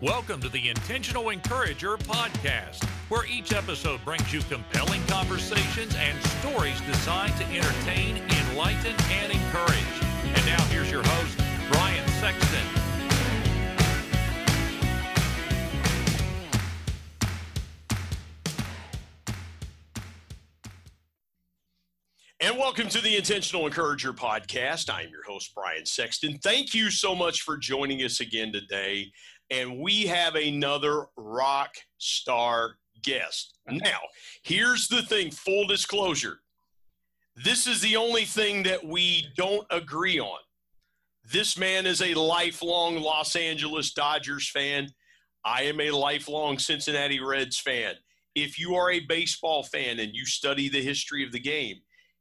Welcome to the Intentional Encourager podcast, where each episode brings you compelling conversations and stories designed to entertain, enlighten, and encourage. And now here's your host, Brian Sexton. And welcome to the Intentional Encourager podcast. I'm your host, Brian Sexton. Thank you so much for joining us again today and we have another rock star guest. Now, here's the thing full disclosure this is the only thing that we don't agree on. This man is a lifelong Los Angeles Dodgers fan. I am a lifelong Cincinnati Reds fan. If you are a baseball fan and you study the history of the game,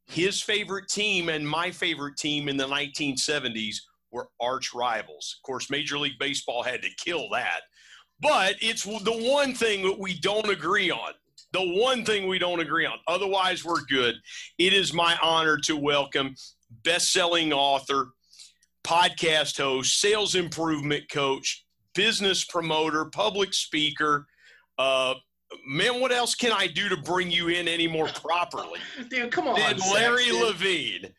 his favorite team and my favorite team in the 1970s were arch rivals. Of course, Major League Baseball had to kill that. But it's the one thing that we don't agree on. The one thing we don't agree on. Otherwise, we're good. It is my honor to welcome best selling author, podcast host, sales improvement coach, business promoter, public speaker. Uh, man, what else can I do to bring you in any more properly? Dude, come on. Than Larry Levine,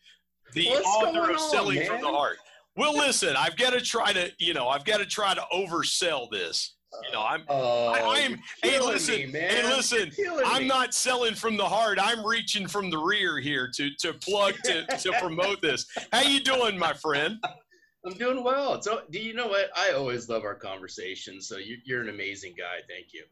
the What's author of on, Selling man? from the Heart. Well, listen, I've got to try to, you know, I've got to try to oversell this. You know, I'm, Oh, I, I'm. Hey, listen, me, man. hey, listen. I'm me. not selling from the heart. I'm reaching from the rear here to to plug to to promote this. How you doing, my friend? I'm doing well. So, do you know what? I always love our conversations. So, you, you're an amazing guy. Thank you.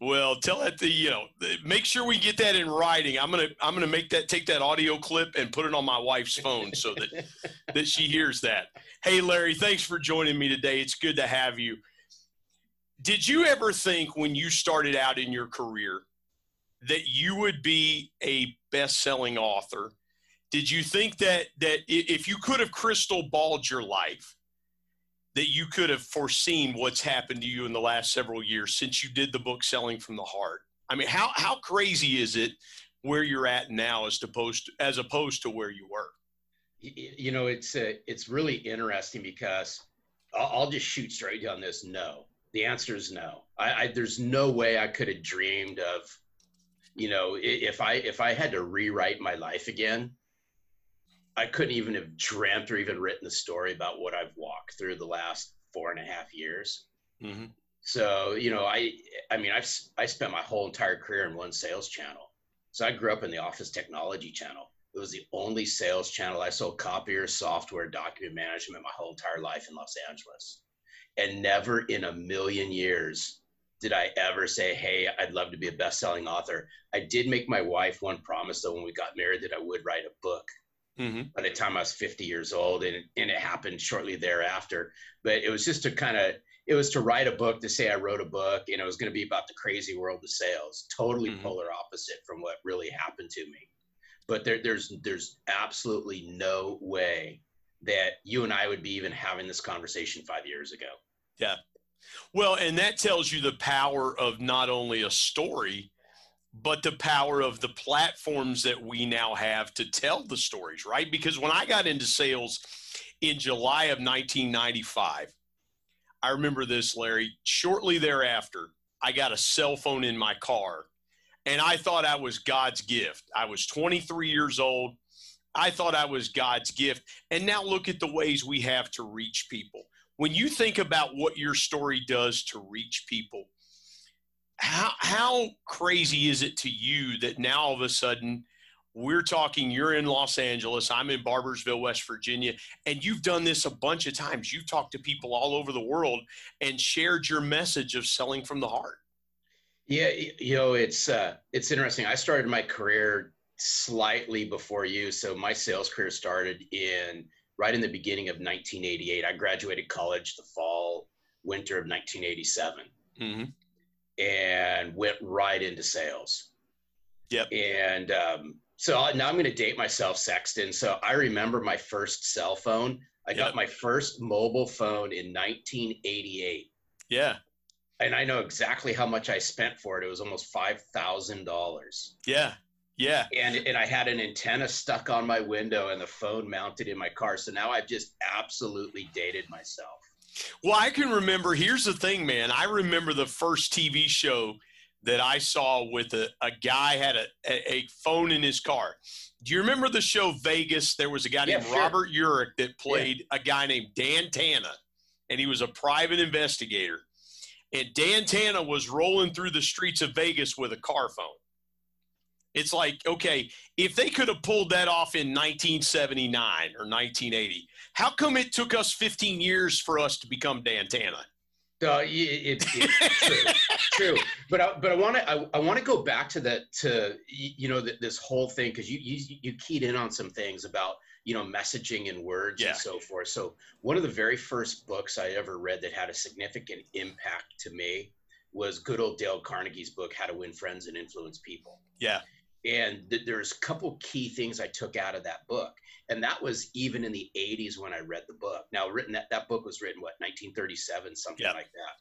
Well, tell that the you know, make sure we get that in writing. I'm gonna I'm gonna make that take that audio clip and put it on my wife's phone so that that she hears that. Hey, Larry, thanks for joining me today. It's good to have you. Did you ever think when you started out in your career that you would be a best-selling author? Did you think that that if you could have crystal balled your life, that you could have foreseen what's happened to you in the last several years since you did the book Selling from the Heart? I mean, how how crazy is it where you're at now as opposed to, as opposed to where you were? You know, it's uh, it's really interesting because I'll, I'll just shoot straight on this. No, the answer is no. I, I there's no way I could have dreamed of, you know, if I if I had to rewrite my life again, I couldn't even have dreamt or even written the story about what I've walked through the last four and a half years. Mm-hmm. So you know, I I mean, I've I spent my whole entire career in one sales channel. So I grew up in the office technology channel. It was the only sales channel. I sold copiers, software, document management my whole entire life in Los Angeles. And never in a million years did I ever say, Hey, I'd love to be a best selling author. I did make my wife one promise, though, when we got married, that I would write a book Mm-hmm. by the time I was 50 years old, and, and it happened shortly thereafter. But it was just to kind of, it was to write a book to say I wrote a book, and it was going to be about the crazy world of sales, totally Mhm. polar opposite from what really happened to me. But there, there's there's absolutely no way that you and I would be even having this conversation five years ago. Yeah. Well, and that tells you the power of not only a story, but the power of the platforms that we now have to tell the stories, right? Because when I got into sales in July of 1995, I remember this, Larry. Shortly thereafter, I got a cell phone in my car, and I thought I was God's gift. I was 23 years old. I thought I was God's gift. And now look at the ways we have to reach people when you think about what your story does to reach people, how how crazy is it to you that now all of a sudden we're talking you're in Los Angeles, I'm in Barboursville, West Virginia, and you've done this a bunch of times. You've talked to people all over the world and shared your message of selling from the heart. Yeah, you know, it's uh, it's interesting. I started my career slightly before you, so my sales career started in right in the beginning of 1988. I graduated college the fall winter of 1987 Mm-hmm. And went right into sales. Yep. And um, so I- now I'm going to date myself, Sexton. So I remember my first cell phone. I Yep. got my first mobile phone in 1988. Yeah, And I know exactly how much I spent for it. It was almost $5,000. yeah, yeah. and and I had an antenna stuck on my window and the phone mounted in my car. So now I've just absolutely dated myself. Well, I can remember. Here's the thing, man. I remember the first TV show that I saw with a, a guy had a, a, phone in his car. Do you remember the show Vegas? There was a guy Yeah, named sure. Robert Urich that played a guy named Dan Tana, and he was a private investigator. And Dan Tana was rolling through the streets of Vegas with a car phone. It's like, okay, if they could have pulled that off in 1979 or 1980, how come it took us 15 years for us to become Dan Tana? Uh, it, it, it's true, true. But I, but I want to I, I want to go back to that to you know th- this whole thing because you, you you keyed in on some things about you know messaging and words Yeah. and so forth. So one of the very first books I ever read that had a significant impact to me was good old Dale Carnegie's book How to Win Friends and Influence People. Yeah. And th- there's a couple key things I took out of that book, and that was even in the 80s when I read the book. Now, written that that book was written what 1937, something Yeah. like that,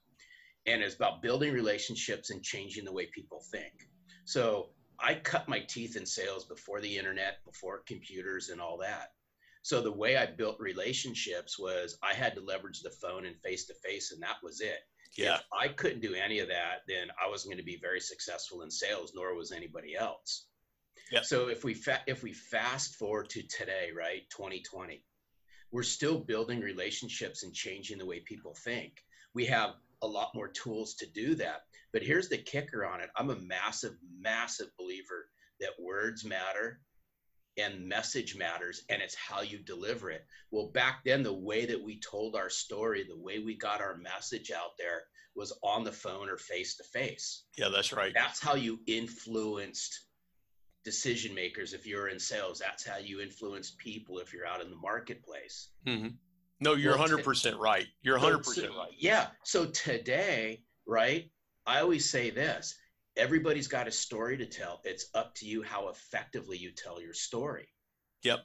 and it's about building relationships and changing the way people think. So I cut my teeth in sales before the internet, before computers, and all that. So the way I built relationships was I had to leverage the phone and face to face, and that was it. Yeah. If I couldn't do any of that, then I wasn't going to be very successful in sales, nor was anybody else. Yep. So if we fa- if we fast forward to today, right, 2020, we're still building relationships and changing the way people think. We have a lot more tools to do that. But here's the kicker on it. I'm a massive, massive believer that words matter and message matters and it's how you deliver it. Well, back then, the way that we told our story, the way we got our message out there was on the phone or face to face. Yeah, that's right. That's how you influenced decision makers if you're in sales. That's how you influence people if you're out in the marketplace. mm-hmm. No, you're Well, 100% right. You're 100% So- right. Yeah. So today, right? I always say this everybody's got a story to tell. It's up to you how effectively you tell your story. Yep.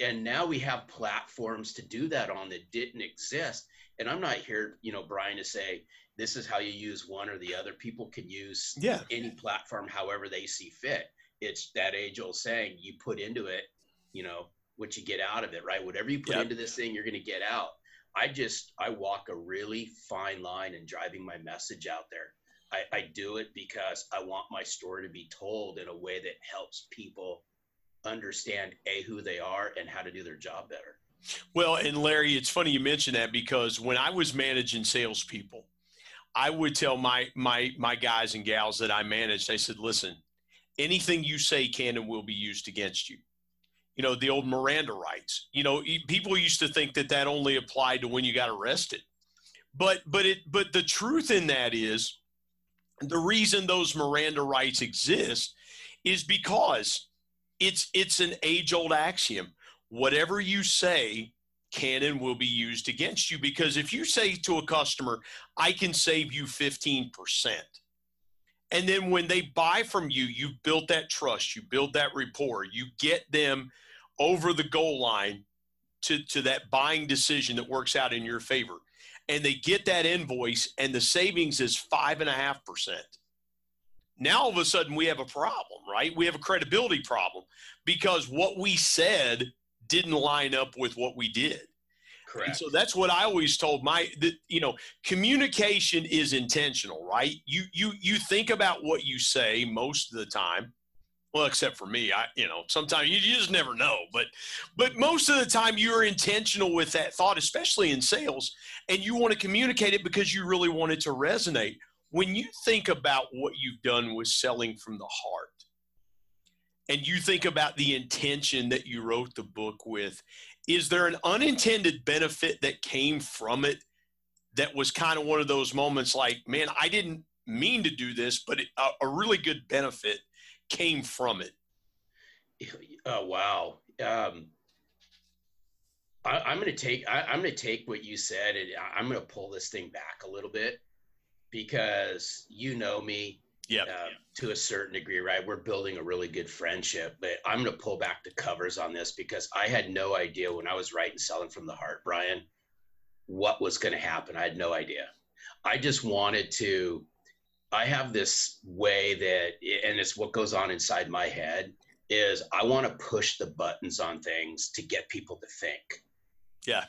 And now we have platforms to do that on that didn't exist. And I'm not here, you know, Brian, to say this is how you use one or the other. People can use Yeah. any platform however they see fit. It's that age old saying you put into it, you know, what you get out of it, right? Whatever you put Yep. into this thing, you're going to get out. I just, I walk a really fine line in driving my message out there. I, I do it because I want my story to be told in a way that helps people understand A, who they are and how to do their job better. Well, and Larry, it's funny you mention that because when I was managing salespeople, I would tell my my my guys and gals that I managed, I said, listen, anything you say can and will be used against you. You know, the old Miranda rights. You know, people used to think that that only applied to when you got arrested. But but it but the truth in that is the reason those Miranda rights exist is because it's it's an age-old axiom. Whatever you say can and will be used against you because if you say to a customer, I can save you 15%. And then when they buy from you, you've built that trust, you build that rapport, you get them over the goal line to, to that buying decision that works out in your favor. And they get that invoice, and the savings is five and a half percent. Now all of a sudden we have a problem, right? We have a credibility problem because what we said didn't line up with what we did. And Correct. so that's what I always told my, that, you know, communication is intentional, right? You you you think about what you say most of the time. Well, except for me, I you know sometimes you, just never know, but but most of the time you're intentional with that thought, especially in sales, and you want to communicate it because you really want it to resonate. When you think about what you've done with selling from the heart, and you think about the intention that you wrote the book with, is there an unintended benefit that came from it that was kind of one of those moments like, man, I didn't mean to do this, but it, a, a really good benefit came from it? Oh wow. Um, I, I'm going to take I, I'm going to take what you said and I- I'm going to pull this thing back a little bit because you know me Yeah. uh, to a certain degree, right? We're building a really good friendship, but I'm going to pull back the covers on this because I had no idea when I was writing Selling from the Heart, Brian, what was going to happen. I had no idea. I just wanted to. I have this way that, and it's what goes on inside my head, is I want to push the buttons on things to get people to think. Yeah.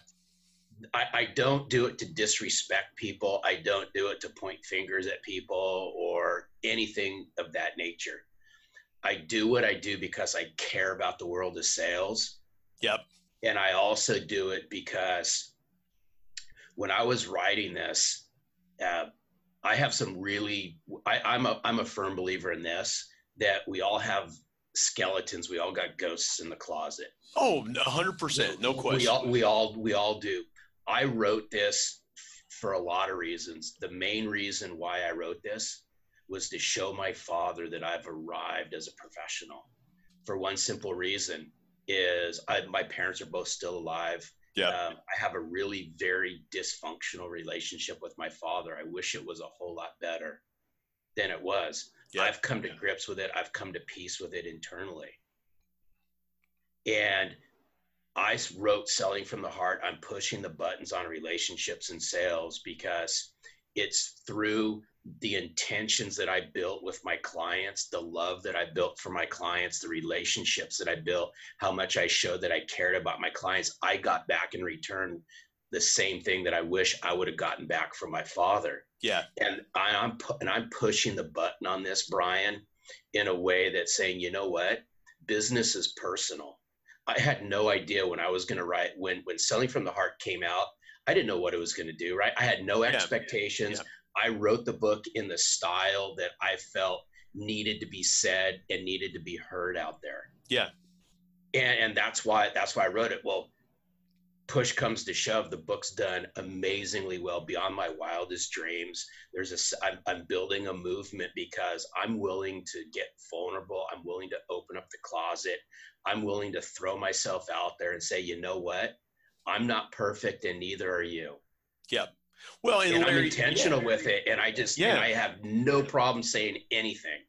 I, I don't do it to disrespect people. I don't do it to point fingers at people or anything of that nature. I do what I do because I care about the world of sales. Yep. And I also do it because when I was writing this, uh, I have some really, I, I'm a, I'm a firm believer in this, that we all have skeletons. We all got ghosts in the closet. Oh, 100%. No question. We all, we all, we all do. I wrote this for a lot of reasons. The main reason why I wrote this was to show my father that I've arrived as a professional. For one simple reason is I, my parents are both still alive. Yeah. Um, I have a really very dysfunctional relationship with my father. I wish it was a whole lot better than it was. Yeah. I've come to grips with it. I've come to peace with it internally. And I wrote Selling from the Heart. I'm pushing the buttons on relationships and sales because it's through the intentions that I built with my clients, the love that I built for my clients, the relationships that I built, how much I showed that I cared about my clients. I got back in return the same thing that I wish I would have gotten back from my father. Yeah. And I, am and I'm pushing the button on this, Brian, in a way that's saying, you know what, business is personal. I had no idea when I was going to write when when Selling from the Heart came out. I didn't know what it was going to do. Right, I had no expectations. Yeah. I wrote the book in the style that I felt needed to be said and needed to be heard out there. Yeah, and, and that's why that's why I wrote it. Well, push comes to shove, the book's done amazingly well beyond my wildest dreams. There's a, I'm, I'm building a movement because I'm willing to get vulnerable. I'm willing to open up the closet. I'm willing to throw myself out there and say, you know what? I'm not perfect and neither are you. Yep. Well, and, and I'm intentional yeah. with it. And I just, yeah. I have no problem saying anything.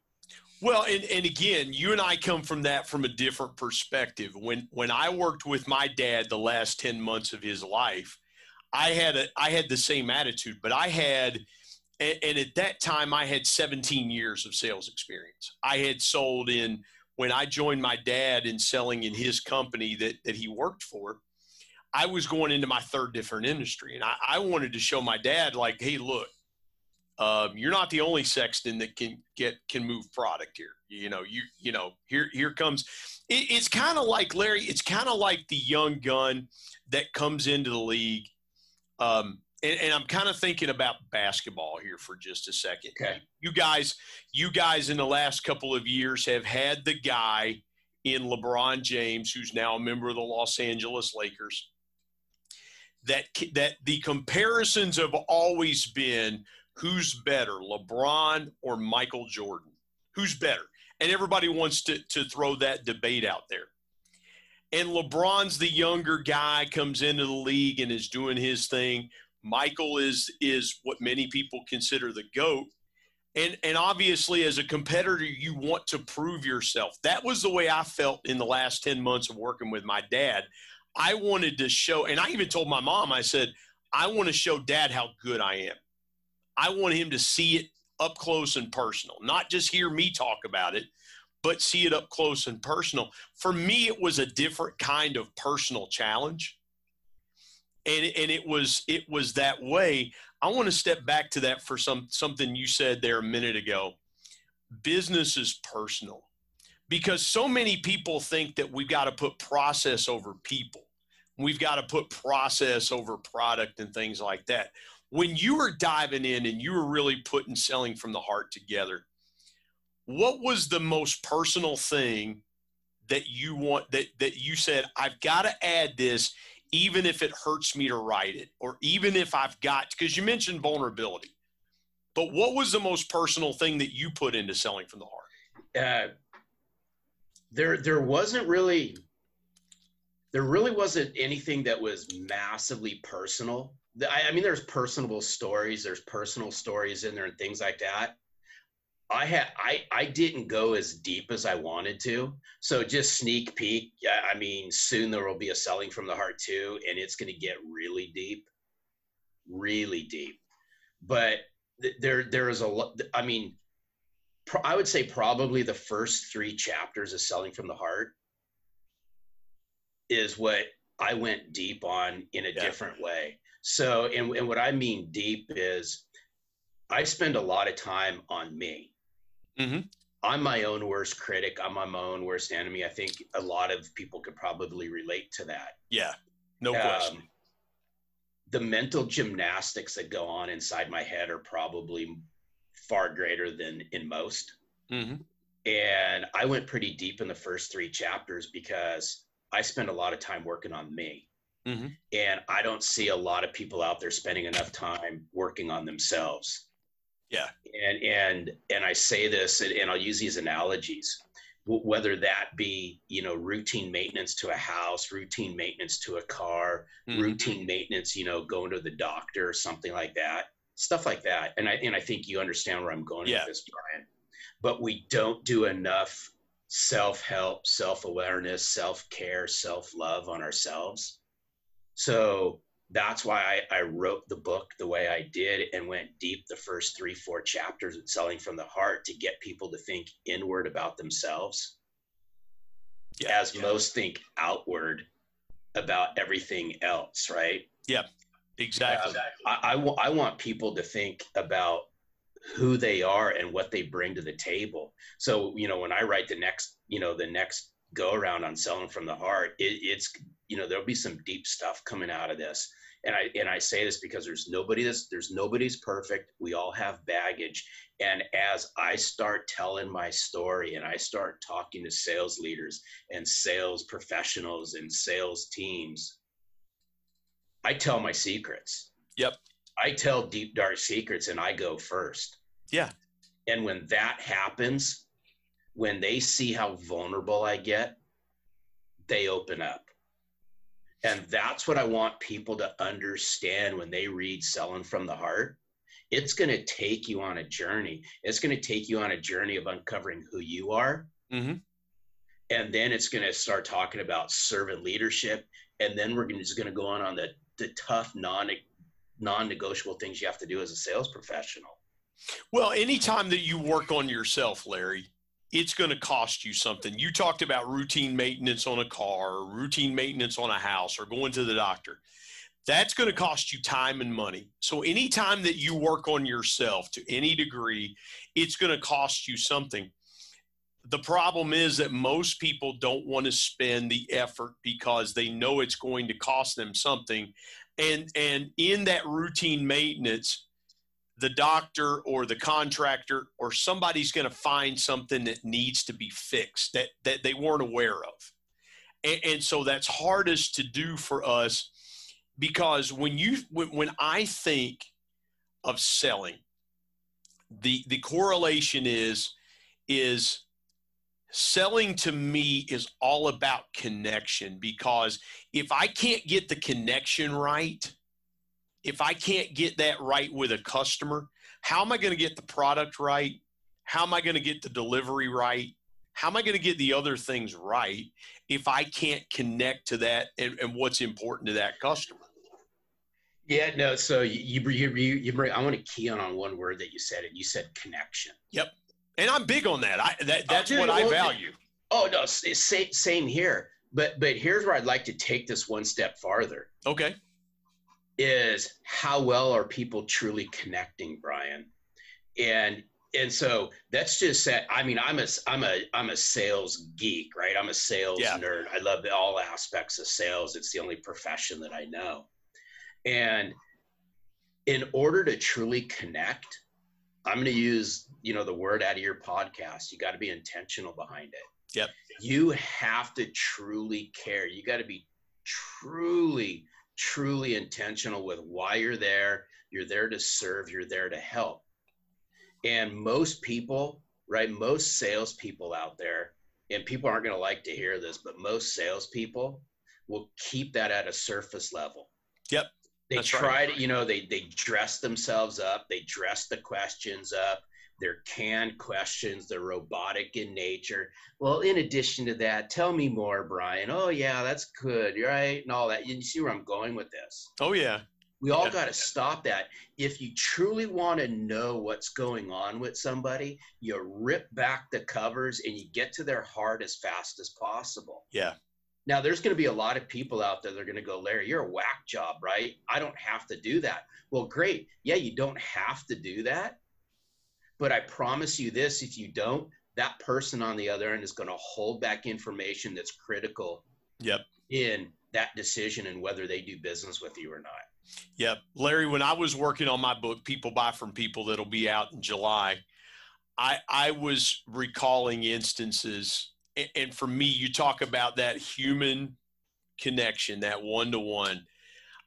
Well, and, and again, you and I come from that from a different perspective. When when I worked with my dad the last 10 months of his life, I had a I had the same attitude, but I had and, and at that time I had 17 years of sales experience. I had sold in when I joined my dad in selling in his company that that he worked for, I was going into my third different industry. And I, I wanted to show my dad, like, hey, look, um, you're not the only sexton that can get can move product here. You know, you you know here here comes. It, it's kind of like Larry. It's kind of like the young gun that comes into the league. Um, and, and I'm kind of thinking about basketball here for just a second. Okay. You guys, you guys in the last couple of years have had the guy in LeBron James, who's now a member of the Los Angeles Lakers. That that the comparisons have always been who's better, LeBron or Michael Jordan? Who's better? And everybody wants to, to throw that debate out there. And LeBron's the younger guy, comes into the league and is doing his thing. Michael is is what many people consider the GOAT. And and obviously as a competitor, you want to prove yourself. That was the way I felt in the last 10 months of working with my dad. I wanted to show, and I even told my mom, I said, I want to show dad how good I am. I want him to see it up close and personal, not just hear me talk about it, but see it up close and personal. For me, it was a different kind of personal challenge. And, and it was it was that way. I want to step back to that for some something you said there a minute ago. Business is personal because so many people think that we've got to put process over people. We've got to put process over product and things like that when you were diving in and you were really putting selling from the heart together, what was the most personal thing that you want that that you said I've got to add this even if it hurts me to write it or even if I've got because you mentioned vulnerability. But what was the most personal thing that you put into selling from the heart? Uh, there there wasn't really there really wasn't anything that was massively personal I, I mean, there's personable stories. There's personal stories in there and things like that. I had I I didn't go as deep as I wanted to. So just sneak peek. I mean, soon there will be a selling from the heart too, and it's going to get really deep, really deep. But th- there there is a lot. I mean, I would say probably the first three chapters of selling from the heart is what I went deep on in a Yeah. different way. So, and, and what I mean deep is I spend a lot of time on me. Mhm. I'm my own worst critic. I'm my own worst enemy. I think a lot of people could probably relate to that. Yeah. No question. Um, the mental gymnastics that go on inside my head are probably far greater than in most. hmm And I went pretty deep in the first three chapters because I spend a lot of time working on me. Mhm. And I don't see a lot of people out there spending enough time working on themselves. Yeah. And and and I say this, and, and I'll use these analogies, whether that be you know routine maintenance to a house, routine maintenance to a car, Mhm. routine maintenance, you know, going to the doctor or something like that, stuff like that. And I and I think you understand where I'm going Yeah. with this, Brian. But we don't do enough self-help, self-awareness, self-care, self-love on ourselves. So that's why I, I wrote the book the way I did and went deep the first three, four chapters with selling from the heart to get people to think inward about themselves Yeah. as yeah. most think outward about everything else, right? Yeah, exactly. Uh, I, I, wa- I want people to think about who they are and what they bring to the table. So, you know, when I write the next, you know, the next go around on selling from the heart, it, it's, you know, there'll be some deep stuff coming out of this. And I, and I say this because there's nobody that's, there's nobody's perfect. We all have baggage. And as I start telling my story and I start talking to sales leaders and sales professionals and sales teams, I tell my secrets. Yep. I tell deep dark secrets and I go first. Yeah. And when that happens, when they see how vulnerable I get, they open up. And that's what I want people to understand when they read Selling from the Heart. It's going to take you on a journey. It's going to take you on a journey of uncovering who you are. hmm And then it's going to start talking about servant leadership. And then we're gonna, just going to go on on the, the tough, non non-negotiable things you have to do as a sales professional. Well, anytime that you work on yourself, Larry, it's going to cost you something. You talked about routine maintenance on a car, or routine maintenance on a house, or going to the doctor. That's going to cost you time and money. So, anytime that you work on yourself to any degree, it's going to cost you something. The problem is that most people don't want to spend the effort because they know it's going to cost them something. And, and in that routine maintenance, the doctor or the contractor or somebody's going to find something that needs to be fixed that, that they weren't aware of. And, and so that's hardest to do for us because when you when, when I think of selling, the the correlation is is selling to me is all about connection because if I can't get the connection right, if I can't get that right with a customer, how am I going to get the product right? How am I going to get the delivery right? How am I going to get the other things right if I can't connect to that and, and what's important to that customer? Yeah, no. So you you you, you bring. I want to key on on one word that you said. and You said connection. And I'm big on that. I that, oh, that's dude, what I value. Oh no, same same here. But but here's where I'd like to take this one step farther. Okay. Is how well are people truly connecting, Brian? And and so that's just that. I mean, I'm a I'm a I'm a sales geek, right? I'm a sales Yeah. nerd. I love all aspects of sales. It's the only profession that I know. And in order to truly connect, I'm going to use, you know, the word out of your podcast. You got to be intentional behind it. Yep. You have to truly care. You got to be truly, truly intentional with why you're there. You're there to serve. You're there to help. And most people, right? Most salespeople out there, and people aren't going to like to hear this, but most salespeople will keep that at a surface level. Yep. They That's try right. to, you know, they they dress themselves up, they dress the questions up, they're canned questions, they're robotic in nature. Well, in addition to that, tell me more, Brian. Oh yeah, that's good, right? And all that. You see where I'm going with this. Oh yeah. We all Yeah. got to stop that. If you truly want to know what's going on with somebody, you rip back the covers and you get to their heart as fast as possible. Yeah. Now, there's going to be a lot of people out there that are going to go, Larry, you're a whack job, right? I don't have to do that. Well, great. Yeah, you don't have to do that. But I promise you this if you don't, that person on the other end is going to hold back information that's critical yep. in that decision and whether they do business with you or not. Yep. Larry, when I was working on my book, People Buy from People, that'll be out in July, I, I was recalling instances. And, and for me, you talk about that human connection, that one to one.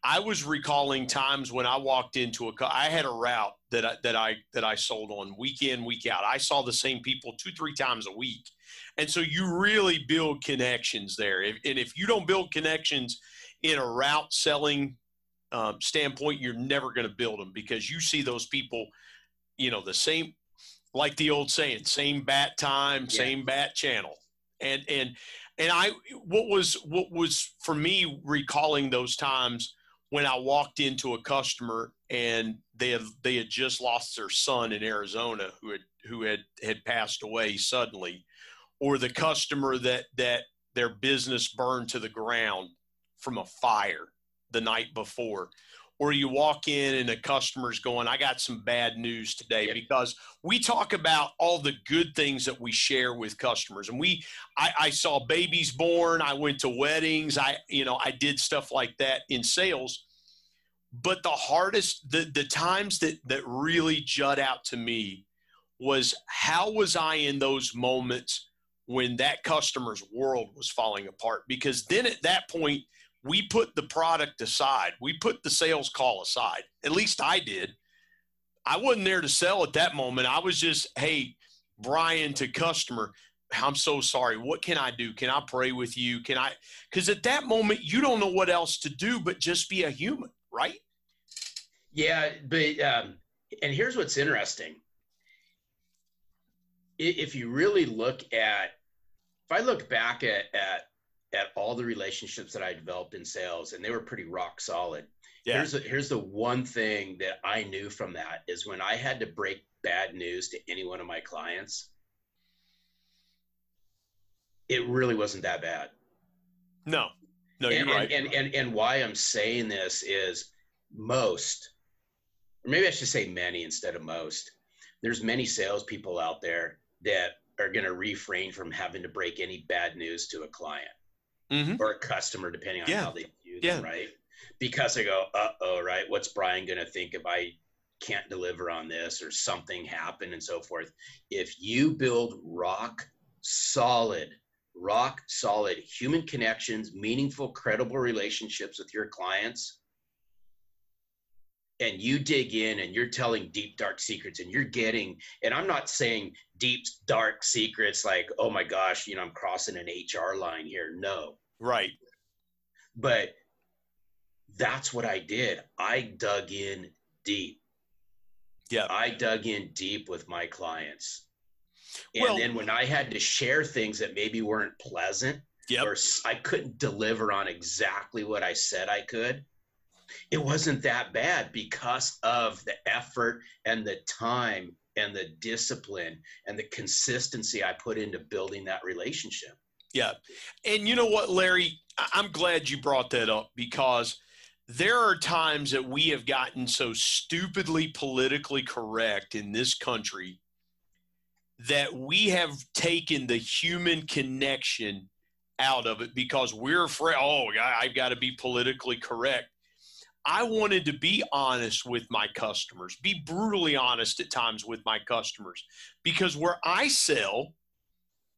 I was recalling times when I walked into a, I had a route that I, that I that I sold on week in week out. I saw the same people two three times a week, and so you really build connections there. If, and if you don't build connections in a route selling um, standpoint, you're never going to build them because you see those people, you know, the same, like the old saying, same bat time, yeah. same bat channel, and and and I what was what was for me recalling those times when I walked into a customer and they had they had just lost their son in Arizona who had who had had passed away suddenly, or the customer that that their business burned to the ground from a fire the night before or you walk in and the customer's going, I got some bad news today because we talk about all the good things that we share with customers. And we, I, I, saw babies born. I went to weddings. I, you know, I did stuff like that in sales. But the hardest, the, the times that, that really jut out to me was how was I in those moments when that customer's world was falling apart? Because then at that point, we put the product aside. We put the sales call aside. At least I did. I wasn't there to sell at that moment. I was just, hey, Brian to customer, I'm so sorry. What can I do? Can I pray with you? Can I? Because at that moment, you don't know what else to do but just be a human, right? Yeah, but um, and here's what's interesting. If you really look at, if I look back at at at all the relationships that I developed in sales, and they were pretty rock solid. Yeah. Here's the, here's the one thing that I knew from that is when I had to break bad news to any one of my clients, it really wasn't that bad. No, no, you're and, right. And, and, and and why I'm saying this is most, or maybe I should say many instead of most. There's many salespeople out there that are going to refrain from having to break any bad news to a client mm-hmm. or a customer, depending on yeah. how they use yeah. them, right? Because they go, uh oh, right? What's Brian going to think if I can't deliver on this or something happened and so forth? If you build rock solid, rock solid human connections, meaningful, credible relationships with your clients, and you dig in and you're telling deep dark secrets and you're getting and i'm not saying deep dark secrets like oh my gosh you know i'm crossing an hr line here. No. Right. But that's what i did. I dug in deep. Yeah. I dug in deep with my clients. And well, then when i had to share things that maybe weren't pleasant yep. or i couldn't deliver on exactly what i said i could it wasn't that bad because of the effort and the time and the discipline and the consistency I put into building that relationship. Yeah. And you know what, Larry? I'm glad you brought that up because there are times that we have gotten so stupidly politically correct in this country that we have taken the human connection out of it because we're afraid, oh, I've got to be politically correct. I wanted to be honest with my customers, be brutally honest at times with my customers, because where I sell,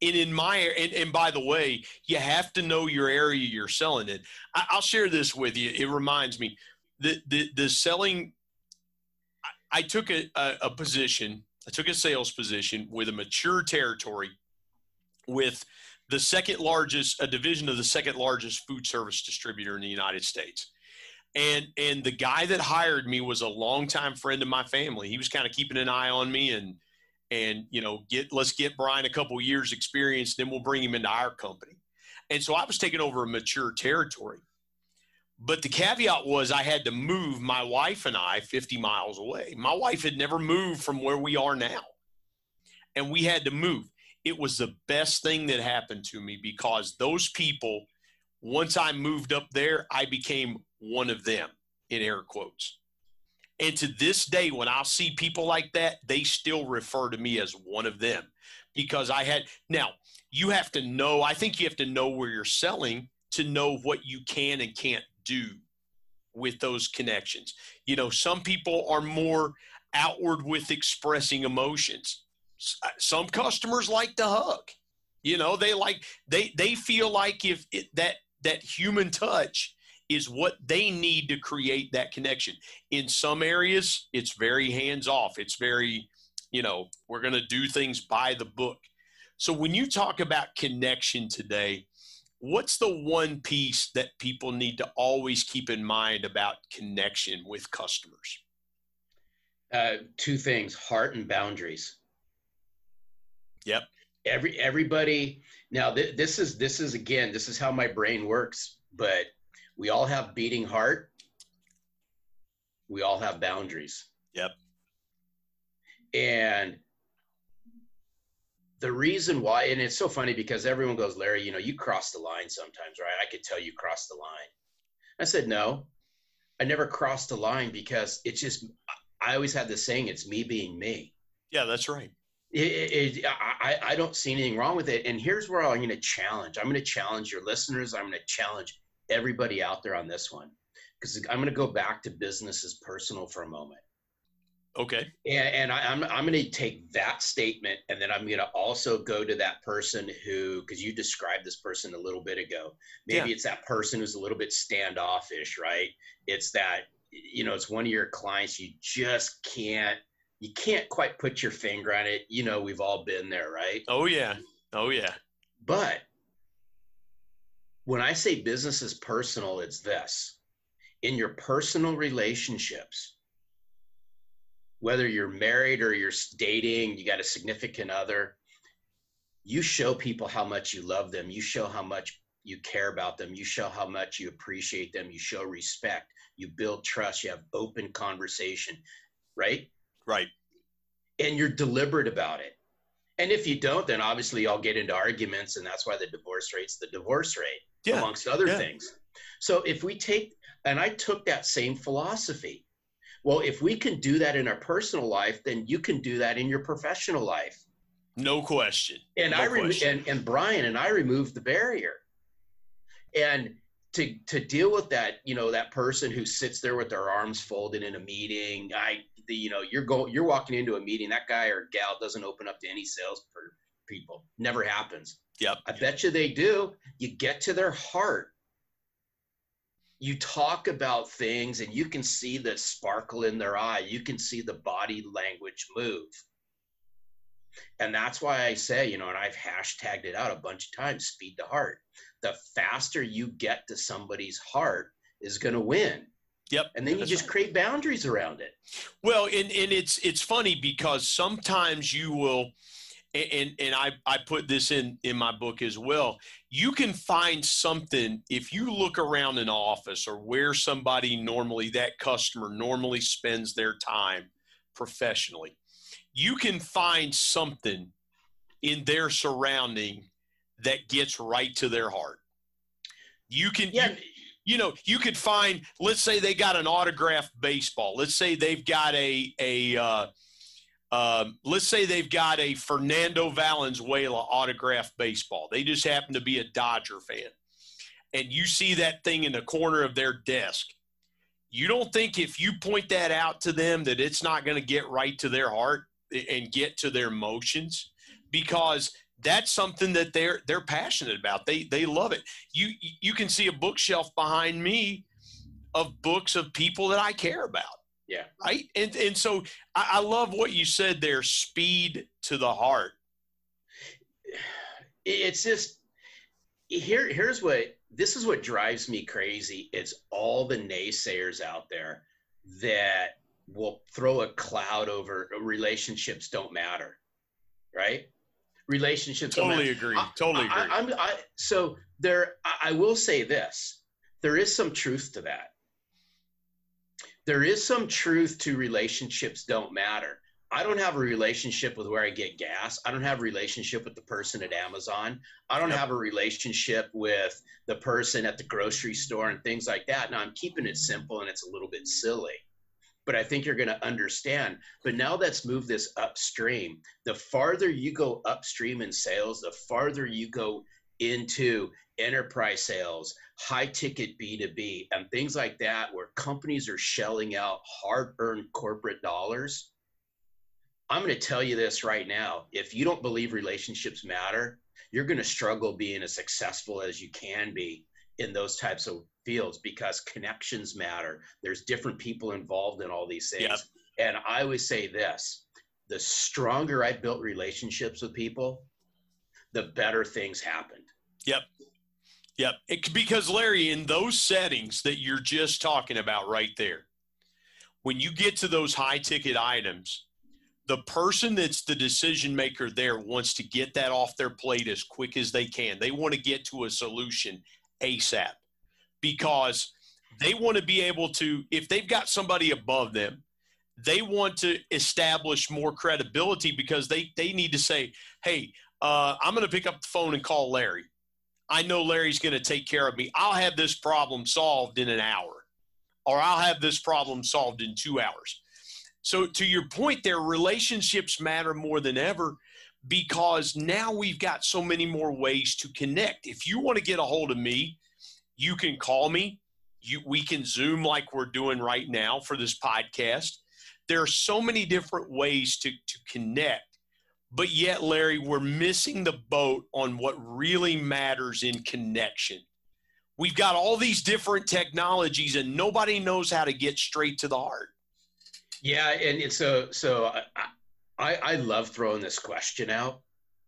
and in my and, and by the way, you have to know your area you're selling in. I, will share this with you. It reminds me the the, the selling. I, I took a, a, a position. I took a sales position with a mature territory, with the second largest, a division of the second largest food service distributor in the United States and and the guy that hired me was a longtime friend of my family. He was kind of keeping an eye on me and and you know get let's get Brian a couple years experience, then we'll bring him into our company. And so I was taking over a mature territory. But the caveat was I had to move my wife and I 50 miles away. My wife had never moved from where we are now. And we had to move. It was the best thing that happened to me because those people once I moved up there, I became one of them in air quotes. And to this day, when I see people like that, they still refer to me as one of them because I had. Now, you have to know, I think you have to know where you're selling to know what you can and can't do with those connections. You know, some people are more outward with expressing emotions. Uh, some customers like to hug. You know, they like they they feel like if it, that that human touch is what they need to create that connection. In some areas, it's very hands off. It's very, you know, we're going to do things by the book. So when you talk about connection today, what's the one piece that people need to always keep in mind about connection with customers? Uh, two things: heart and boundaries. Yep. Every everybody now th- this is this is again this is how my brain works. But we all have beating heart. We all have boundaries. Yep. And the reason why, and it's so funny because everyone goes, Larry, you know, you cross the line sometimes, right? I could tell you cross the line. I said, no, I never crossed the line because it's just, I always had the saying, it's me being me. Yeah, that's right. It, it, I, I don't see anything wrong with it. And here's where I'm going to challenge. I'm going to challenge your listeners. I'm going to challenge everybody out there on this one because I'm going to go back to business as personal for a moment. Okay. And, and I, am I'm, I'm going to take that statement and then I'm going to also go to that person who, because you described this person a little bit ago. Maybe yeah. it's that person who's a little bit standoffish, right? It's that, you know, it's one of your clients you just can't, you can't quite put your finger on it. You know, we've all been there, right? Oh, yeah. Oh, yeah. But when I say business is personal, it's this in your personal relationships whether you're married or you're dating, you got a significant other, you show people how much you love them. You show how much you care about them. You show how much you appreciate them. You show respect. You build trust. You have open conversation, right? Right. And you're deliberate about it. And if you don't, then obviously I'll get into arguments, and that's why the divorce rate's the divorce rate, yeah. amongst other yeah. things. So if we take, and I took that same philosophy, well, if we can do that in our personal life, then you can do that in your professional life. No question. And no I re- and, and Brian and I removed the barrier. And to to deal with that, you know, that person who sits there with their arms folded in a meeting, I the, you know, you're going you're walking into a meeting, that guy or gal doesn't open up to any sales per people. Never happens. Yep. I bet you they do. You get to their heart you talk about things and you can see the sparkle in their eye you can see the body language move and that's why i say you know and i've hashtagged it out a bunch of times speed to heart the faster you get to somebody's heart is going to win Yep. And then you just create boundaries around it. Well, and, and it's it's funny because sometimes you will and and I, I put this in in my book as well you can find something if you look around an office or where somebody normally that customer normally spends their time professionally you can find something in their surrounding that gets right to their heart you can yeah. you, you know you could find let's say they got an autographed baseball let's say they've got a a uh, um, let's say they've got a Fernando Valenzuela autographed baseball. They just happen to be a Dodger fan. And you see that thing in the corner of their desk. You don't think if you point that out to them that it's not going to get right to their heart and get to their emotions because that's something that they're they're passionate about. They they love it. You you can see a bookshelf behind me of books of people that I care about yeah. Right. And and so I, I love what you said there, speed to the heart. It's just here here's what this is what drives me crazy. It's all the naysayers out there that will throw a cloud over relationships don't matter. Right? Relationships totally agree. I, totally agree. I, I, so there I will say this. There is some truth to that there is some truth to relationships don't matter. I don't have a relationship with where I get gas. I don't have a relationship with the person at Amazon. I don't have a relationship with the person at the grocery store and things like that. Now I'm keeping it simple and it's a little bit silly, but I think you're going to understand. But now let's move this upstream. The farther you go upstream in sales, the farther you go into enterprise sales, high ticket B2B, and things like that, where companies are shelling out hard earned corporate dollars. I'm going to tell you this right now. If you don't believe relationships matter, you're going to struggle being as successful as you can be in those types of fields because connections matter. There's different people involved in all these things. Yep. And I always say this the stronger I built relationships with people, the better things happened. Yep. Yep. It, because Larry, in those settings that you're just talking about right there, when you get to those high ticket items, the person that's the decision maker there wants to get that off their plate as quick as they can. They want to get to a solution ASAP because they want to be able to, if they've got somebody above them, they want to establish more credibility because they, they need to say, hey, uh, I'm going to pick up the phone and call Larry. I know Larry's going to take care of me. I'll have this problem solved in an hour, or I'll have this problem solved in two hours. So, to your point there, relationships matter more than ever because now we've got so many more ways to connect. If you want to get a hold of me, you can call me. You, we can Zoom like we're doing right now for this podcast. There are so many different ways to, to connect. But yet, Larry, we're missing the boat on what really matters in connection. We've got all these different technologies, and nobody knows how to get straight to the heart. Yeah, and it's so so. I I love throwing this question out.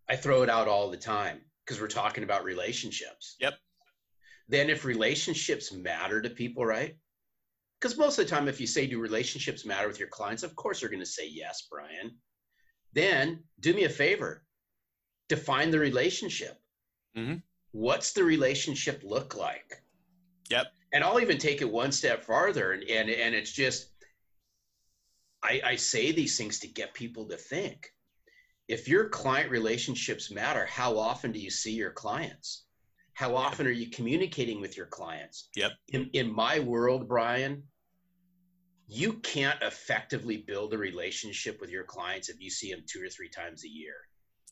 I throw it out all the time because we're talking about relationships. Yep. Then, if relationships matter to people, right? Because most of the time, if you say, "Do relationships matter with your clients?" Of course, they're going to say yes, Brian. Then do me a favor, define the relationship. Mhm. What's the relationship look like? Yep. And I'll even take it one step farther, and and and it's just I, I say these things to get people to think. If your client relationships matter, how often do you see your clients? How often are you communicating with your clients? Yep. In, in my world, Brian, you can't effectively build a relationship with your clients if you see them two or three times a year.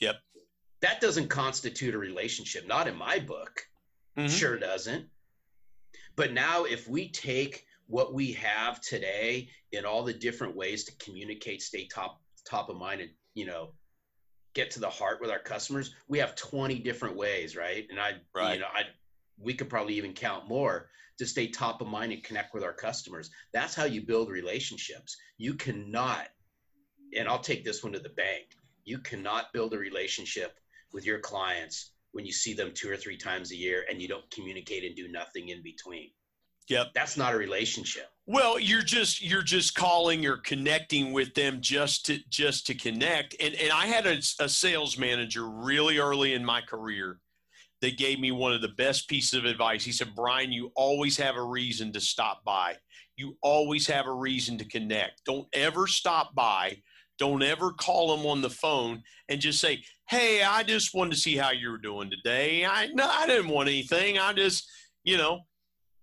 Yep. That doesn't constitute a relationship, not in my book. Mhm. Sure doesn't. But now, if we take what we have today in all the different ways to communicate, stay top top of mind, and you know, get to the heart with our customers, we have 20 different ways, right? And I, Right. you know, I we could probably even count more to stay top of mind and connect with our customers. That's how you build relationships. You cannot, and I'll take this one to the bank. You cannot build a relationship with your clients when you see them two or three times a year and you don't communicate and do nothing in between. Yep. That's not a relationship. Well, you're just you're just calling or connecting with them just to just to connect. And and I had a, a sales manager really early in my career that gave me one of the best pieces of advice. He said, "Brian, you always have a reason to stop by. You always have a reason to connect. Don't ever stop by. Don't ever call them on the phone and just say, "Hey, I just wanted to see how you were doing today. I no, I didn't want anything. I just, you know,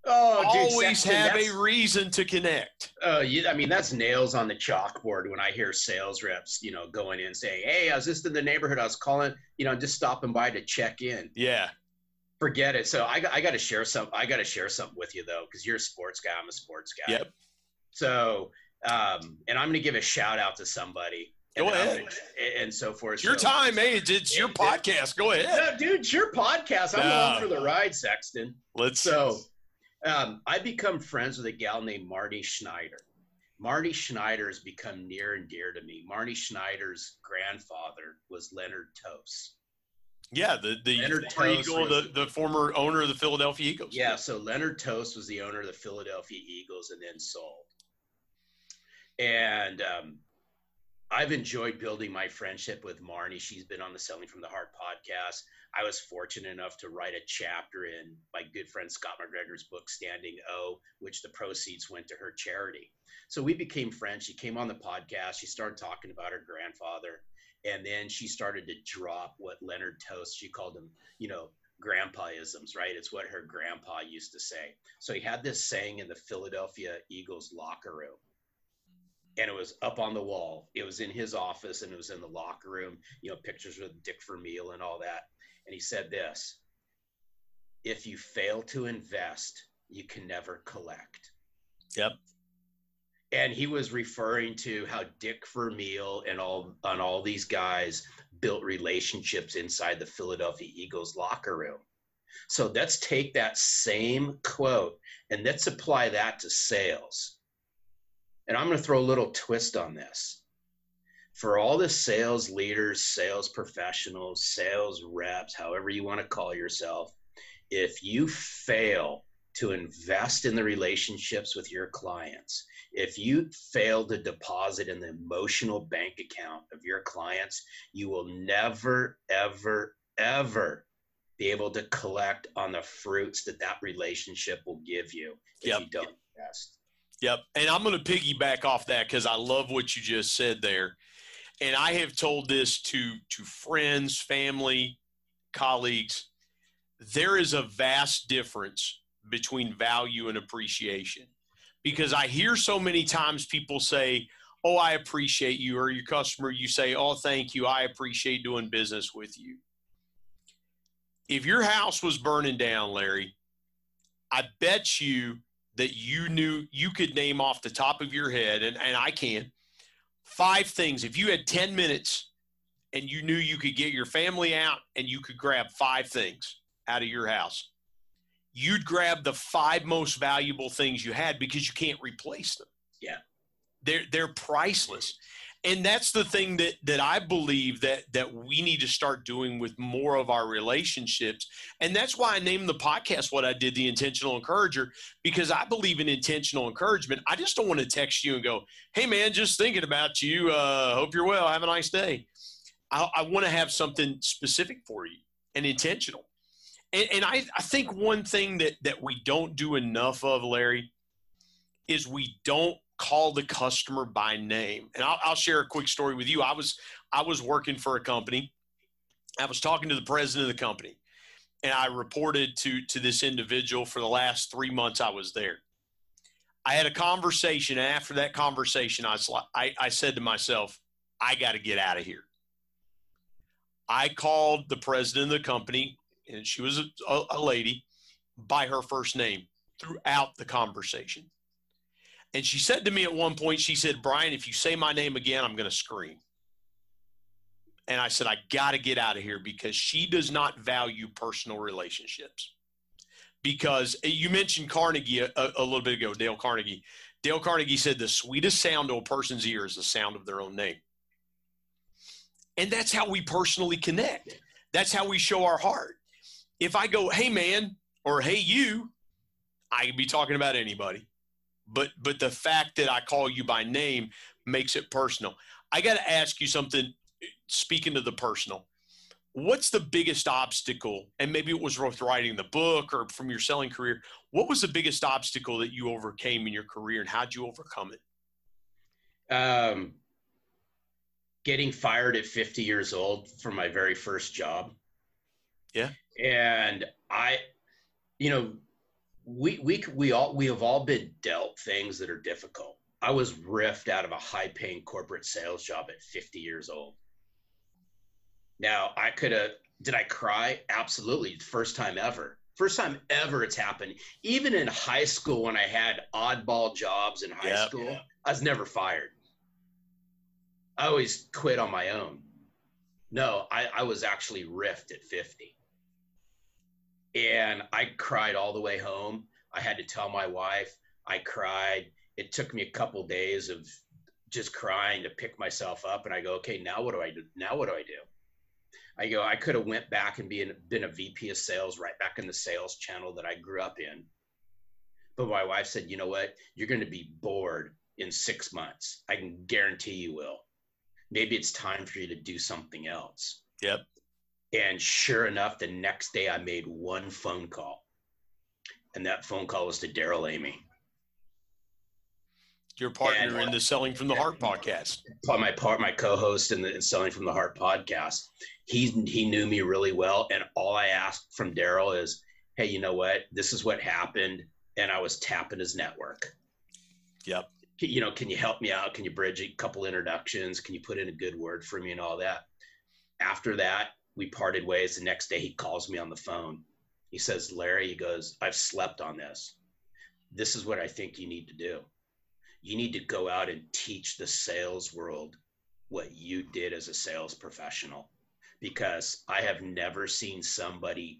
Oh, always have a reason to connect." Uh, you, I mean, that's nails on the chalkboard when I hear sales reps, you know, going in saying, "Hey, I was just in the neighborhood. I was calling, you know, just stopping by to check in." Yeah. Forget it. So I, got- I got to share some. I got to share something with you though, because you're a sports guy. I'm a sports guy. Yep. So, um, and I'm going to give a shout out to somebody. Go and ahead. gonna- and so forth. It's your So- time, hey. It's, it's your Yeah. podcast. Go ahead. No, dude, it's your podcast. I'm No. along for the ride, Sexton. Let's So, um, I become friends with a gal named Marty Schneider. Marty Schneider has become near and dear to me. Marty Schneider's grandfather was Leonard Tose. Yeah, the the Leonard former Tose Eagle, the, the former owner of the Philadelphia Eagles. Yeah, so Leonard Tose was the owner of the Philadelphia Eagles and then sold. And um, I've enjoyed building my friendship with Marnie. She's been on the Selling from the Heart podcast. I was fortunate enough to write a chapter in my good friend Scott McGregor's book, Standing O, which the proceeds went to her charity. So we became friends. She came on the podcast. She started talking about her grandfather. And then she started to drop what Leonard Tose, she called him, you know, grandpaisms, right? It's what her grandpa used to say. So he had this saying in the Philadelphia Eagles locker room and it was up on the wall. It was in his office and it was in the locker room, you know, pictures with Dick Vermeil and all that. And he said this if you fail to invest, you can never collect. Yep. And he was referring to how Dick Vermeil and all on all these guys built relationships inside the Philadelphia Eagles locker room. So let's take that same quote and let's apply that to sales and I'm going to throw a little twist on this. For all the sales leaders, sales professionals, sales reps, however you want to call yourself, if you fail to invest in the relationships with your clients, if you fail to deposit in the emotional bank account of your clients, you will never, ever, ever be able to collect on the fruits that that relationship will give you if yep. you don't invest. Yep. And I'm going to piggyback off that because I love what you just said there. And I have told this to to friends, family, colleagues. There is a vast difference between value and appreciation. Because I hear so many times people say, Oh, I appreciate you, or your customer, you say, Oh, thank you. I appreciate doing business with you. If your house was burning down, Larry, I bet you that you knew you could name off the top of your head, and, and I can, five things. If you had 10 minutes and you knew you could get your family out and you could grab five things out of your house, you'd grab the five most valuable things you had because you can't replace them. Yeah. They're, they're priceless and that's the thing that that I believe that that we need to start doing with more of our relationships. And that's why I named the podcast what I did, the intentional encourager, because I believe in intentional encouragement. I just don't want to text you and go, "Hey man, just thinking about you. Uh, hope you're well. Have a nice day." I, I want to have something specific for you and intentional. And, and I, I think one thing that that we don't do enough of, Larry, is we don't call the customer by name. And I'll, I'll share a quick story with you. I was I was working for a company. I was talking to the president of the company, and I reported to to this individual for the last three months I was there. I had a conversation, and after that conversation, I, I, I said to myself, I got to get out of here. I called the president of the company, and she was a, a lady, by her first name throughout the conversation. And she said to me at one point, she said, Brian, if you say my name again, I'm going to scream. And I said, I got to get out of here because she does not value personal relationships. Because eh, you mentioned Carnegie a, a, little bit ago, Dale Carnegie. Dale Carnegie said the sweetest sound to a person's ear is the sound of their own name. And that's how we personally connect. That's how we show our heart. If I go, hey, man, or hey, you, I could be talking about anybody but but the fact that I call you by name makes it personal. I got to ask you something. Speaking of the personal, what's the biggest obstacle? And maybe it was worth writing the book or from your selling career. What was the biggest obstacle that you overcame in your career, and how'd you overcome it? Um, getting fired at 50 years old from my very first job. Yeah. And I, you know, we we we all we have all been dealt things that are difficult. I was riffed out of a high paying corporate sales job at 50 years old. Now I could have did I cry? Absolutely. First time ever. First time ever it's happened. Even in high school when I had oddball jobs in high yep, school, I was never fired. I always quit on my own. No, I, I was actually riffed at 50 and I cried all the way home. I had to tell my wife. I cried. It took me a couple days of just crying to pick myself up, and I go, okay, now what do I do? Now what do I do? I go, I could have went back and been been a VP of sales right back in the sales channel that I grew up in. But my wife said, you know what? You're going to be bored in six months. I can guarantee you will. maybe it's time for you to do something else. Yep. And sure enough, the next day I made one phone call. And that phone call was to Darrell Amy. Your partner and, in the Selling from the Heart podcast. My part, my co-host in the Selling from the Heart podcast. He he knew me really well, and all I asked from Darrell is, "Hey, you know what? This is what happened," and I was tapping his network. Yep. You know, can you help me out? Can you bridge a couple introductions? Can you put in a good word for me and all that? After that, we parted ways. The next day, he calls me on the phone. He says, "Larry," he goes, "I've slept on this. This is what I think you need to do." you need to go out and teach the sales world what you did as a sales professional because I have never seen somebody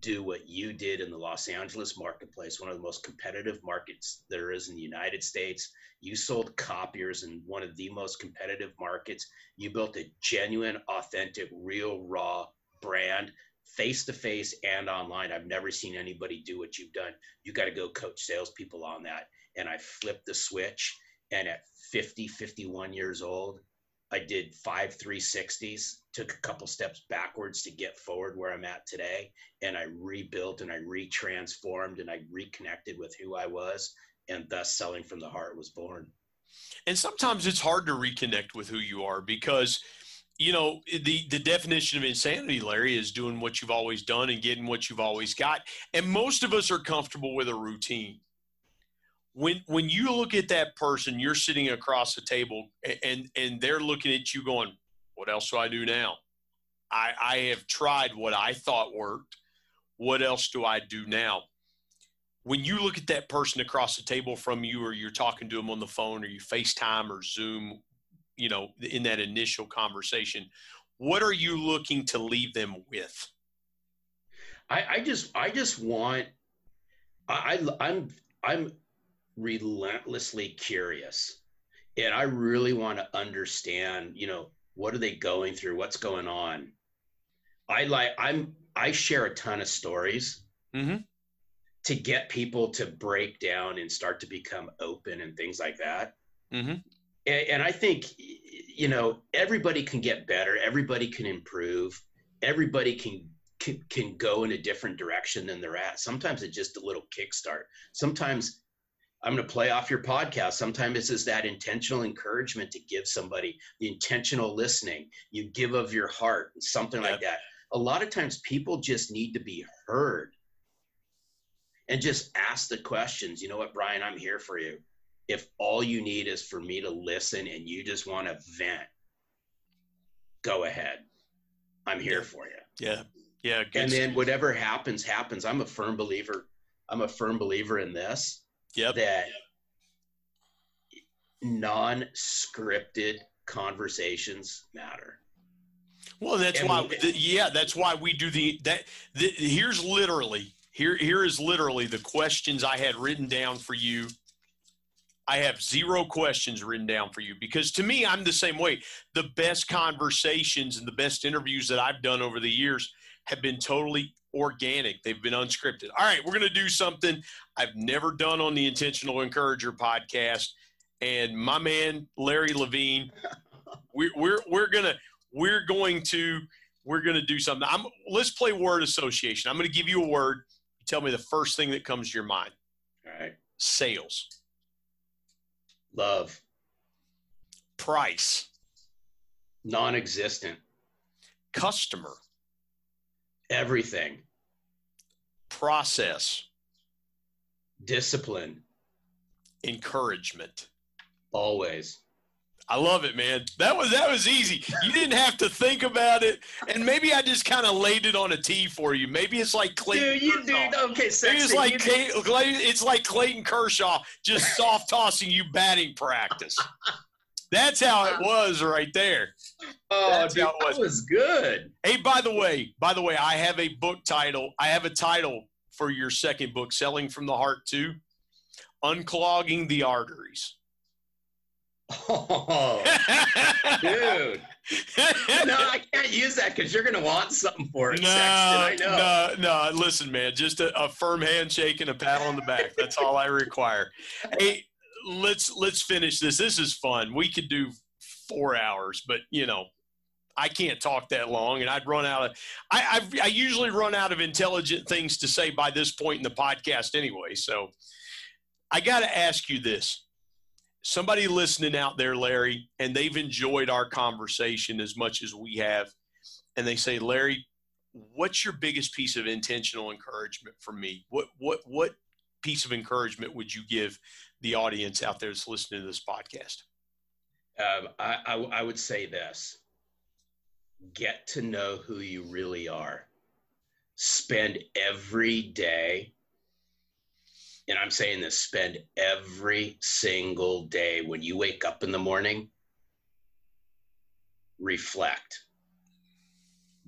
do what you did in the Los Angeles marketplace, one of the most competitive markets there is in the United States. You sold copiers in one of the most competitive markets. You built a genuine, authentic, real, raw brand face to face and online. I've never seen anybody do what you've done. You got to go coach salespeople on that and I flipped the switch. And at 50, 51 years old, I did five 360s, took a couple steps backwards to get forward where I'm at today. And I rebuilt and I retransformed and I reconnected with who I was. And thus, Selling from the Heart was born. And sometimes it's hard to reconnect with who you are because you know the the definition of insanity larry is doing what you've always done and getting what you've always got and most of us are comfortable with a routine when when you look at that person, you're sitting across the table and and they're looking at you going, "What else do I do now? I I have tried what I thought worked. What else do I do now?" When you look at that person across the table from you, or you're talking to them on the phone, or you FaceTime or Zoom, you know, in that initial conversation, what are you looking to leave them with? I, I just I just want I, I I'm I'm relentlessly curious and i really want to understand you know what are they going through? What's going on? I like i'm i share a ton of stories mm-hmm. to get people to break down and start to become open and things like that. Mm-hmm. and, and i think you know everybody can get better. Everybody can improve. Everybody can can, can go in a different direction than they're at. Sometimes it's just a little kickstart. Sometimes I'm going to play off your podcast. Sometimes it's just that intentional encouragement to give somebody the intentional listening. You give of your heart, something like that. A lot of times people just need to be heard and just ask the questions. You know what, Brian, I'm here for you. If all you need is for me to listen and you just want to vent, go ahead. I'm here for you. Yeah. Yeah. and then whatever happens, happens. I'm a firm believer. I'm a firm believer in this yep. that non-scripted conversations matter. Well, that's and why. the, yeah, that's why we do the that. The, here's literally here. Here is literally the questions I had written down for you. I have zero questions written down for you because to me, I'm the same way. The best conversations and the best interviews that I've done over the years have been totally organic. They've been unscripted. All right, we're going to do something I've never done on the Intentional Encourager podcast. And my man Larry Levine, we're we're we're gonna we're going to we're gonna do something. I'm let's play word association. I'm going to give you a word. You tell me the first thing that comes to your mind. All right. Sales. Love. Price. Non-existent. Customer. Everything. Process. Discipline. Encouragement. Always. I love it, man. That was that was easy. You didn't have to think about it, and maybe I just kind of laid it on a tee for you. Maybe it's like Clayton. Dude, you Kershaw. dude, okay, sexy. Maybe it's like Kay, it's like Clayton Kershaw just soft tossing you batting practice. That's how it was right there. Oh, That's dude, was. that was good. Hey, by the way, by the way, I have a book title. I have a title for your second book, Selling from the Heart 2, Unclogging the Arteries. Oh, dude. no, I can't use that because you're going to want something for it. No, no, no. Listen, man, just a, a firm handshake and a pat on the back. That's all I require. Hey, let's let's finish this. This is fun. We could do four hours, but you know, I can't talk that long, and I'd run out of. I I've, i usually run out of intelligent things to say by this point in the podcast anyway. So, I got to ask you this: somebody listening out there, Larry, and they've enjoyed our conversation as much as we have, and they say, Larry, what's your biggest piece of intentional encouragement for me? What what what piece of encouragement would you give the audience out there that's listening to this podcast? Um, I, I, I would say this get to know who you really are. Spend every day, and I'm saying this spend every single day when you wake up in the morning, reflect.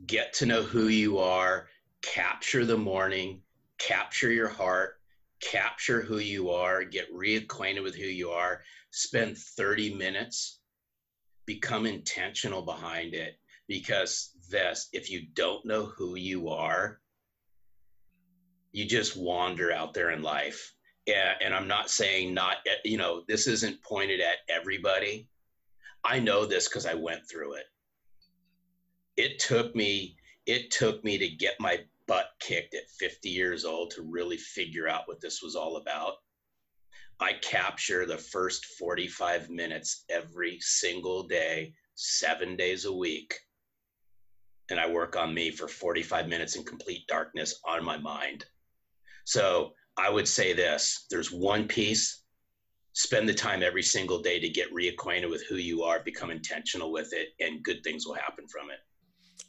Get to know who you are, capture the morning, capture your heart, capture who you are, get reacquainted with who you are, spend 30 minutes, become intentional behind it. Because this, if you don't know who you are, you just wander out there in life. Yeah, and I'm not saying not, eh, you know, this isn't pointed at everybody. I know this because I went through it. It took me, it took me to get my butt kicked at 50 years old to really figure out what this was all about. I capture the first 45 minutes every single day, seven days a week. And I work on me for 45 minutes in complete darkness on my mind. So I would say this there's one piece, spend the time every single day to get reacquainted with who you are, become intentional with it, and good things will happen from it.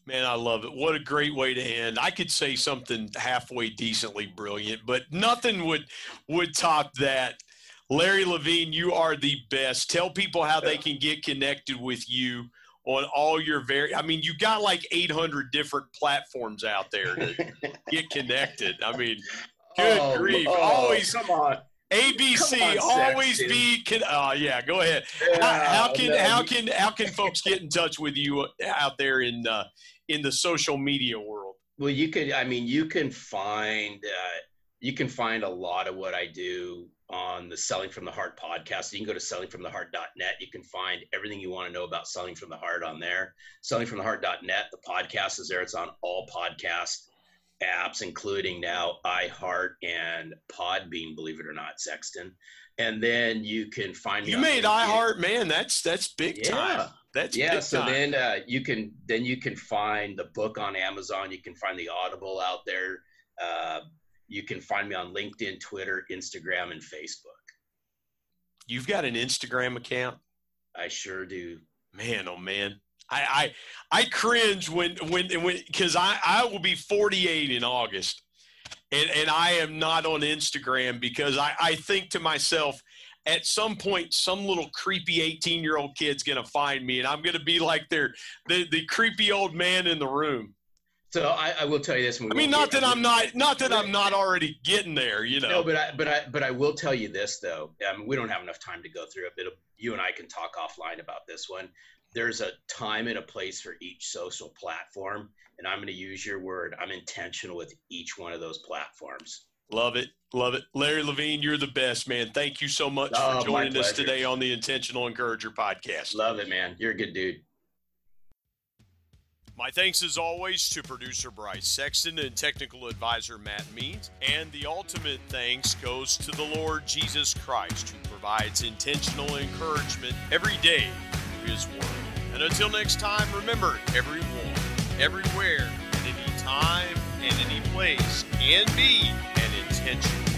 Man, I love it. What a great way to end. I could say something halfway decently brilliant, but nothing would would top that. Larry Levine, you are the best. Tell people how they can get connected with you on all your very I mean, you got like 800 different platforms out there to get connected. I mean, good oh, grief. Oh, Always come on. ABC on, always Sexton. be can uh, yeah go ahead yeah, how, how, can no. how can how can folks get in touch with you out there in uh, in the social media world? Well, you could. I mean, you can find uh, you can find a lot of what I do on the Selling from the Heart podcast. You can go to sellingfromtheheart.net. You can find everything you want to know about Selling from the Heart on there. Sellingfromtheheart.net. The podcast is there. It's on all podcast apps, including now iHeart and Podbean. Believe it or not, Sexton. And then you can find. You made iHeart, man. That's that's big yeah. time. That's yeah. so time. then uh, you can then you can find the book on Amazon. You can find the Audible out there. Uh, you can find me on LinkedIn, Twitter, Instagram, and Facebook. You've got an Instagram account. I sure do. Man, oh man, I I, I cringe when when when because I I will be 48 in August, and and I am not on Instagram because I I think to myself at some point some little creepy 18 year old kid's going to find me and i'm going to be like their the, the creepy old man in the room. So I, I will tell you this i mean not that i'm not not that i'm not already getting there you know. No but i but i but i will tell you this though. I mean, we don't have enough time to go through it but you and i can talk offline about this one there's a time and a place for each social platform and i'm going to use your word i'm intentional with each one of those platforms Love it. Love it. Larry Levine, you're the best, man. Thank you so much oh, for joining us today on the Intentional Encourager podcast. Love it, man. You're a good dude. My thanks as always to producer Bryce Sexton and technical advisor Matt Means. And the ultimate thanks goes to the Lord Jesus Christ, who provides intentional encouragement every day And until next time, remember everyone, everywhere, at any time, and any place can be attention.